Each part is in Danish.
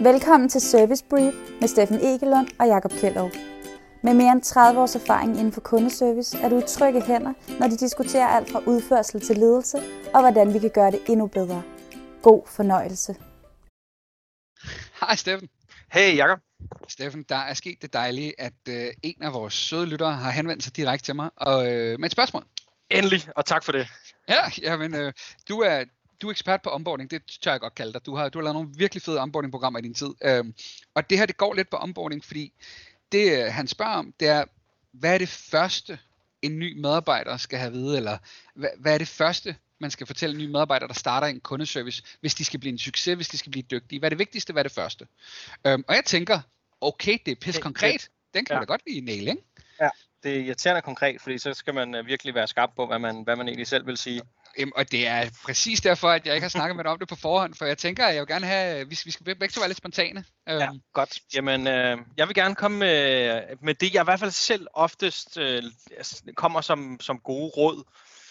Velkommen til Service Brief med Steffen Egelund og Jakob Kjellov. Med mere end 30 års erfaring inden for kundeservice er du i trygge hænder, når de diskuterer alt fra udførsel til ledelse og hvordan vi kan gøre det endnu bedre. God fornøjelse. Hej Steffen. Hey Jakob. Steffen, der er sket det dejlige, at øh, en af vores søde lyttere har henvendt sig direkte til mig og, øh, med et spørgsmål. Endelig, og tak for det. Ja, jamen, øh, du, er, du er ekspert på onboarding, det tør jeg godt kalde dig. Du har, du har lavet nogle virkelig fede onboarding-programmer i din tid. Øhm, og det her, det går lidt på onboarding, fordi det, øh, han spørger om, det er, hvad er det første, en ny medarbejder skal have at vide, eller hvad, hvad er det første, man skal fortælle en ny medarbejder, der starter en kundeservice, hvis de skal blive en succes, hvis de skal blive dygtige? Hvad er det vigtigste, hvad er det første? Øhm, og jeg tænker, okay, det er pis konkret. Den kan ja. da godt lige nail, ikke? Ja, det er irriterende konkret, fordi så skal man øh, virkelig være skarp på, hvad man, hvad man egentlig selv vil sige. Jamen, og det er præcis derfor, at jeg ikke har snakket med dig om det på forhånd, for jeg tænker, at jeg vil gerne have, vi, vi skal begge to være lidt spontane. Ja, um. godt. Jamen, øh, jeg vil gerne komme med, med det, jeg i hvert fald selv oftest øh, kommer som, som gode råd.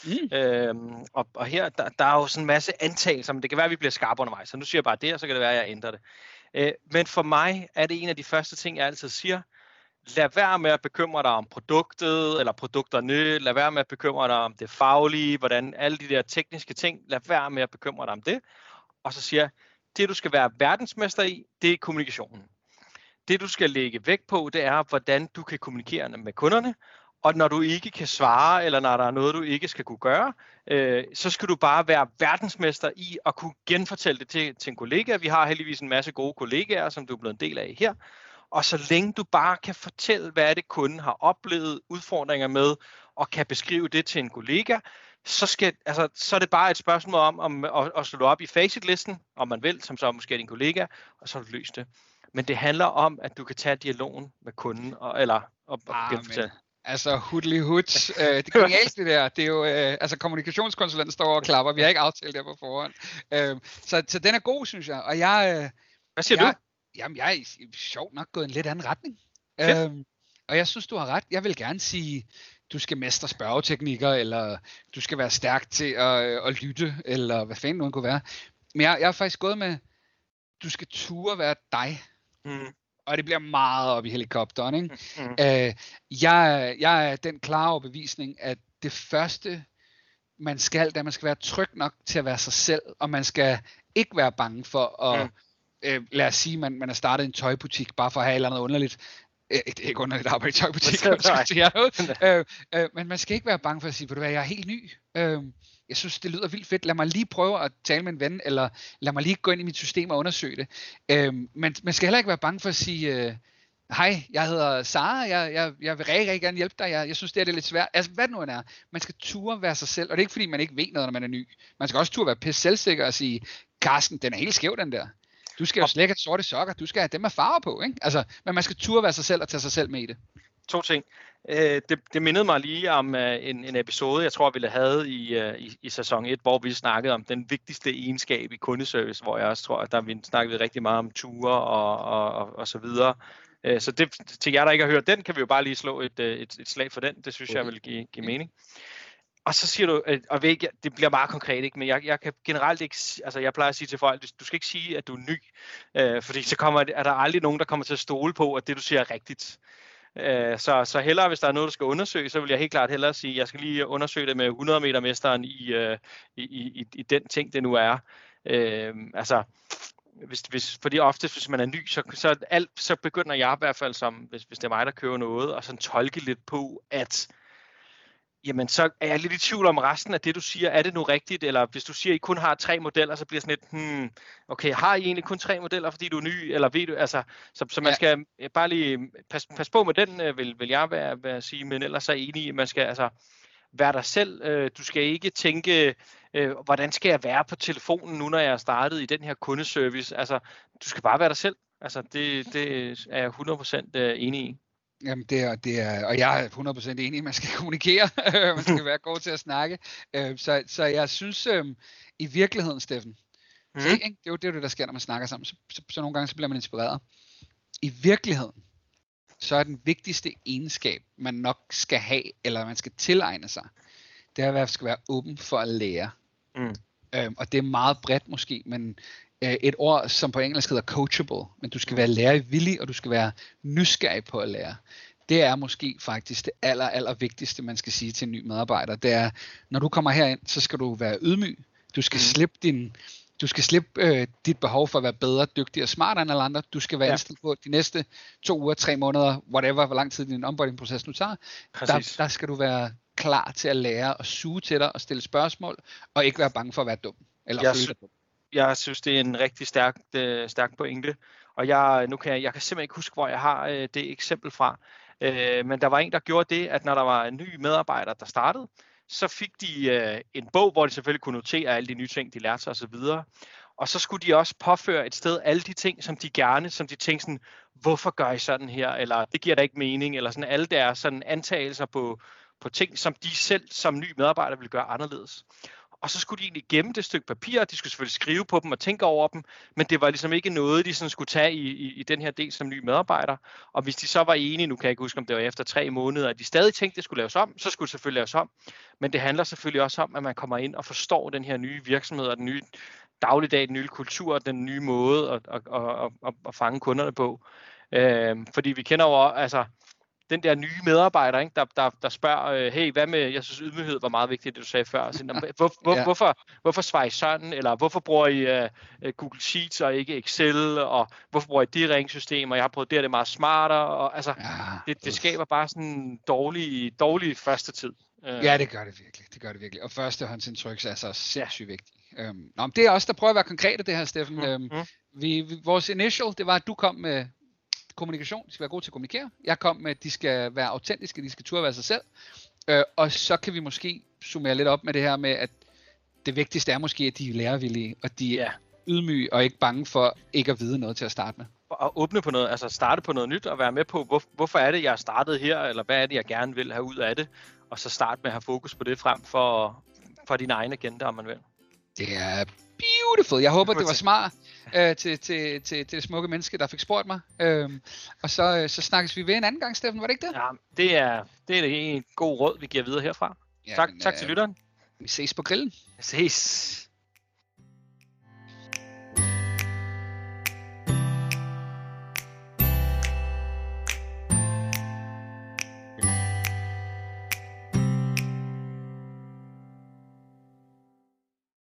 Mm. Øhm, og, og her, der, der er jo sådan en masse antagelser, men det kan være, at vi bliver skarpe undervejs, så nu siger jeg bare det, og så kan det være, at jeg ændrer det. Øh, men for mig er det en af de første ting, jeg altid siger, lad være med at bekymre dig om produktet eller produkterne, lad være med at bekymre dig om det faglige, hvordan alle de der tekniske ting, lad være med at bekymre dig om det. Og så siger jeg, det du skal være verdensmester i, det er kommunikationen. Det du skal lægge vægt på, det er, hvordan du kan kommunikere med kunderne, og når du ikke kan svare, eller når der er noget, du ikke skal kunne gøre, øh, så skal du bare være verdensmester i at kunne genfortælle det til, til en kollega. Vi har heldigvis en masse gode kollegaer, som du er blevet en del af her. Og så længe du bare kan fortælle, hvad det kunden har oplevet udfordringer med, og kan beskrive det til en kollega, så, skal, altså, så er det bare et spørgsmål om, om at, at slå op i facitlisten, om man vil, som så måske er din kollega, og så har du løst det. Men det handler om, at du kan tage dialogen med kunden, og, eller og, og genfortælle. Altså, hudlig hud. Øh, det er genialt det der. Det er jo, øh, altså kommunikationskonsulenten står og klapper. Vi har ikke aftalt det på forhånd. Øh, så, så den er god, synes jeg. Og jeg, øh, Hvad siger jeg, du? Jamen, jeg er sjovt nok gået en lidt anden retning. Øhm, og jeg synes, du har ret. Jeg vil gerne sige, du skal mestre spørgeteknikker, eller du skal være stærk til at, at lytte, eller hvad fanden nu kunne være. Men jeg, jeg har faktisk gået med, du skal ture være dig. Mm. Og det bliver meget op i helikopteren. Ikke? Mm. Øh, jeg, jeg er den klare overbevisning, at det første, man skal, det er, at man skal være tryg nok til at være sig selv, og man skal ikke være bange for at, mm øh, lad os sige, man, man har startet en tøjbutik, bare for at have et eller andet underligt, øh, det er ikke underligt at arbejde i tøjbutik, øh, øh, men man skal ikke være bange for at sige, hvad, jeg er helt ny, øh, jeg synes, det lyder vildt fedt, lad mig lige prøve at tale med en ven, eller lad mig lige gå ind i mit system og undersøge det. Øh, men man skal heller ikke være bange for at sige, øh, hej, jeg hedder Sara, jeg, jeg, jeg vil rigtig, rigtig gerne hjælpe dig, jeg, jeg synes, det er, det er lidt svært. Altså, hvad det nu end er. Man skal ture være sig selv, og det er ikke, fordi man ikke ved noget, når man er ny. Man skal også ture være pisse selvsikker og sige, Carsten, den er helt skæv, den der. Du skal jo slet ikke have sorte sokker, du skal have dem med farver på, ikke? Altså, men man skal turde være sig selv og tage sig selv med i det. To ting. Øh, det, det mindede mig lige om uh, en, en episode, jeg tror, vi havde i, uh, i, i sæson 1, hvor vi snakkede om den vigtigste egenskab i kundeservice, hvor jeg også tror, at der vi snakkede rigtig meget om ture og, og, og, og så videre. Uh, så det, til jer, der ikke har hørt den, kan vi jo bare lige slå et, et, et slag for den. Det synes okay. jeg vil give, give mening og så siger du, og ved ikke, det bliver meget konkret, ikke? men jeg, jeg kan generelt ikke, altså jeg plejer at sige til folk, du skal ikke sige, at du er ny, øh, fordi så kommer, er der aldrig nogen, der kommer til at stole på, at det du siger er rigtigt. Øh, så, så hellere, hvis der er noget, du skal undersøge, så vil jeg helt klart hellere sige, at jeg skal lige undersøge det med 100 meter mesteren i, øh, i, i, i den ting, det nu er. Øh, altså, hvis, hvis, fordi ofte, hvis man er ny, så, så, alt, så begynder jeg i hvert fald, som, hvis, hvis det er mig, der kører noget, og sådan tolke lidt på, at jamen så er jeg lidt i tvivl om resten af det, du siger. Er det nu rigtigt? Eller hvis du siger, at I kun har tre modeller, så bliver sådan lidt, hmm, okay, har I egentlig kun tre modeller, fordi du er ny? Eller ved du, altså, så, så man ja. skal bare lige pas, pas på med den, øh, vil, vil jeg være, være sige, men ellers er jeg enig i, man skal altså være dig selv. Øh, du skal ikke tænke, øh, hvordan skal jeg være på telefonen nu, når jeg er startet i den her kundeservice? Altså, du skal bare være dig selv. Altså, det, det er jeg 100% enig i. Jamen det er, det er, og jeg er 100% enig, man skal kommunikere, man skal være god til at snakke. Øh, så, så jeg synes øhm, i virkeligheden, Steffen, mm. se, ikke? det er jo det, der sker, når man snakker sammen, så, så, så nogle gange så bliver man inspireret. I virkeligheden, så er den vigtigste egenskab, man nok skal have, eller man skal tilegne sig, det er, at man skal være åben for at lære. Mm. Øhm, og det er meget bredt måske, men øh, et ord, som på engelsk hedder coachable, men du skal være lærevillig, og du skal være nysgerrig på at lære. Det er måske faktisk det aller, aller vigtigste, man skal sige til en ny medarbejder. Det er, når du kommer herind, så skal du være ydmyg. Du skal mm. slippe din, du skal slippe øh, dit behov for at være bedre, dygtigere og smartere end alle andre. Du skal være ja. indstillet på, de næste to uger, tre måneder, whatever, hvor lang tid din onboarding-proces nu tager, der, der skal du være klar til at lære og suge til dig og stille spørgsmål, og ikke være bange for at være dum. Eller jeg, føle dum jeg synes, det er en rigtig stærk, øh, stærk pointe. Og jeg, øh, nu kan jeg, jeg kan simpelthen ikke huske, hvor jeg har øh, det eksempel fra. Øh, men der var en, der gjorde det, at når der var en ny medarbejder, der startede, så fik de øh, en bog, hvor de selvfølgelig kunne notere alle de nye ting, de lærte sig osv. Og så skulle de også påføre et sted alle de ting, som de gerne, som de tænkte sådan, hvorfor gør I sådan her, eller det giver da ikke mening, eller sådan alle deres sådan antagelser på, på ting, som de selv som ny medarbejder ville gøre anderledes. Og så skulle de egentlig gemme det stykke papir, de skulle selvfølgelig skrive på dem og tænke over dem, men det var ligesom ikke noget, de sådan skulle tage i, i, i den her del som ny medarbejder. Og hvis de så var enige, nu kan jeg ikke huske, om det var efter tre måneder, at de stadig tænkte, det skulle laves om, så skulle det selvfølgelig laves om. Men det handler selvfølgelig også om, at man kommer ind og forstår den her nye virksomhed og den nye dagligdag, den nye kultur, den nye måde at, at, at, at, at fange kunderne på. Øh, fordi vi kender jo, altså, den der nye medarbejder, ikke, der, der, der spørger, øh, hey, hvad med, jeg synes ydmyghed var meget vigtigt, det du sagde før. Så, hvor, hvor, ja. hvorfor, hvorfor svarer I sådan, eller hvorfor bruger I uh, Google Sheets og ikke Excel, og hvorfor bruger I det ringsystem, og jeg har prøvet det, det er meget smartere, og altså, ja, det, det skaber bare sådan en dårlig, dårlig første tid. Ja, det gør det virkelig, det gør det virkelig, og førstehåndsindtryk er så sindssygt vigtigt. Øhm, nå, det er også der prøver at være konkrete det her, Steffen. Mm, øhm. Vi, vi, vores initial, det var, at du kom med kommunikation, de skal være gode til at kommunikere. Jeg kom med, at de skal være autentiske, de skal turde være sig selv. Øh, og så kan vi måske summere lidt op med det her med, at det vigtigste er måske, at de er lærervillige, og de er ydmyge og ikke bange for ikke at vide noget til at starte med. Og åbne på noget, altså starte på noget nyt og være med på, hvor, hvorfor er det, jeg er startet her, eller hvad er det, jeg gerne vil have ud af det, og så starte med at have fokus på det frem for, for din egen agenda, om man vil. Det er beautiful. Jeg håber, det var smart øh, til, til, til, til det smukke menneske, der fik spurgt mig. Øhm, og så, øh, så snakkes vi ved en anden gang, Steffen. Var det ikke det? Ja, det er, det er en god råd, vi giver videre herfra. Ja, tak, men, tak til øh, lytteren. Vi ses på grillen. Vi ses.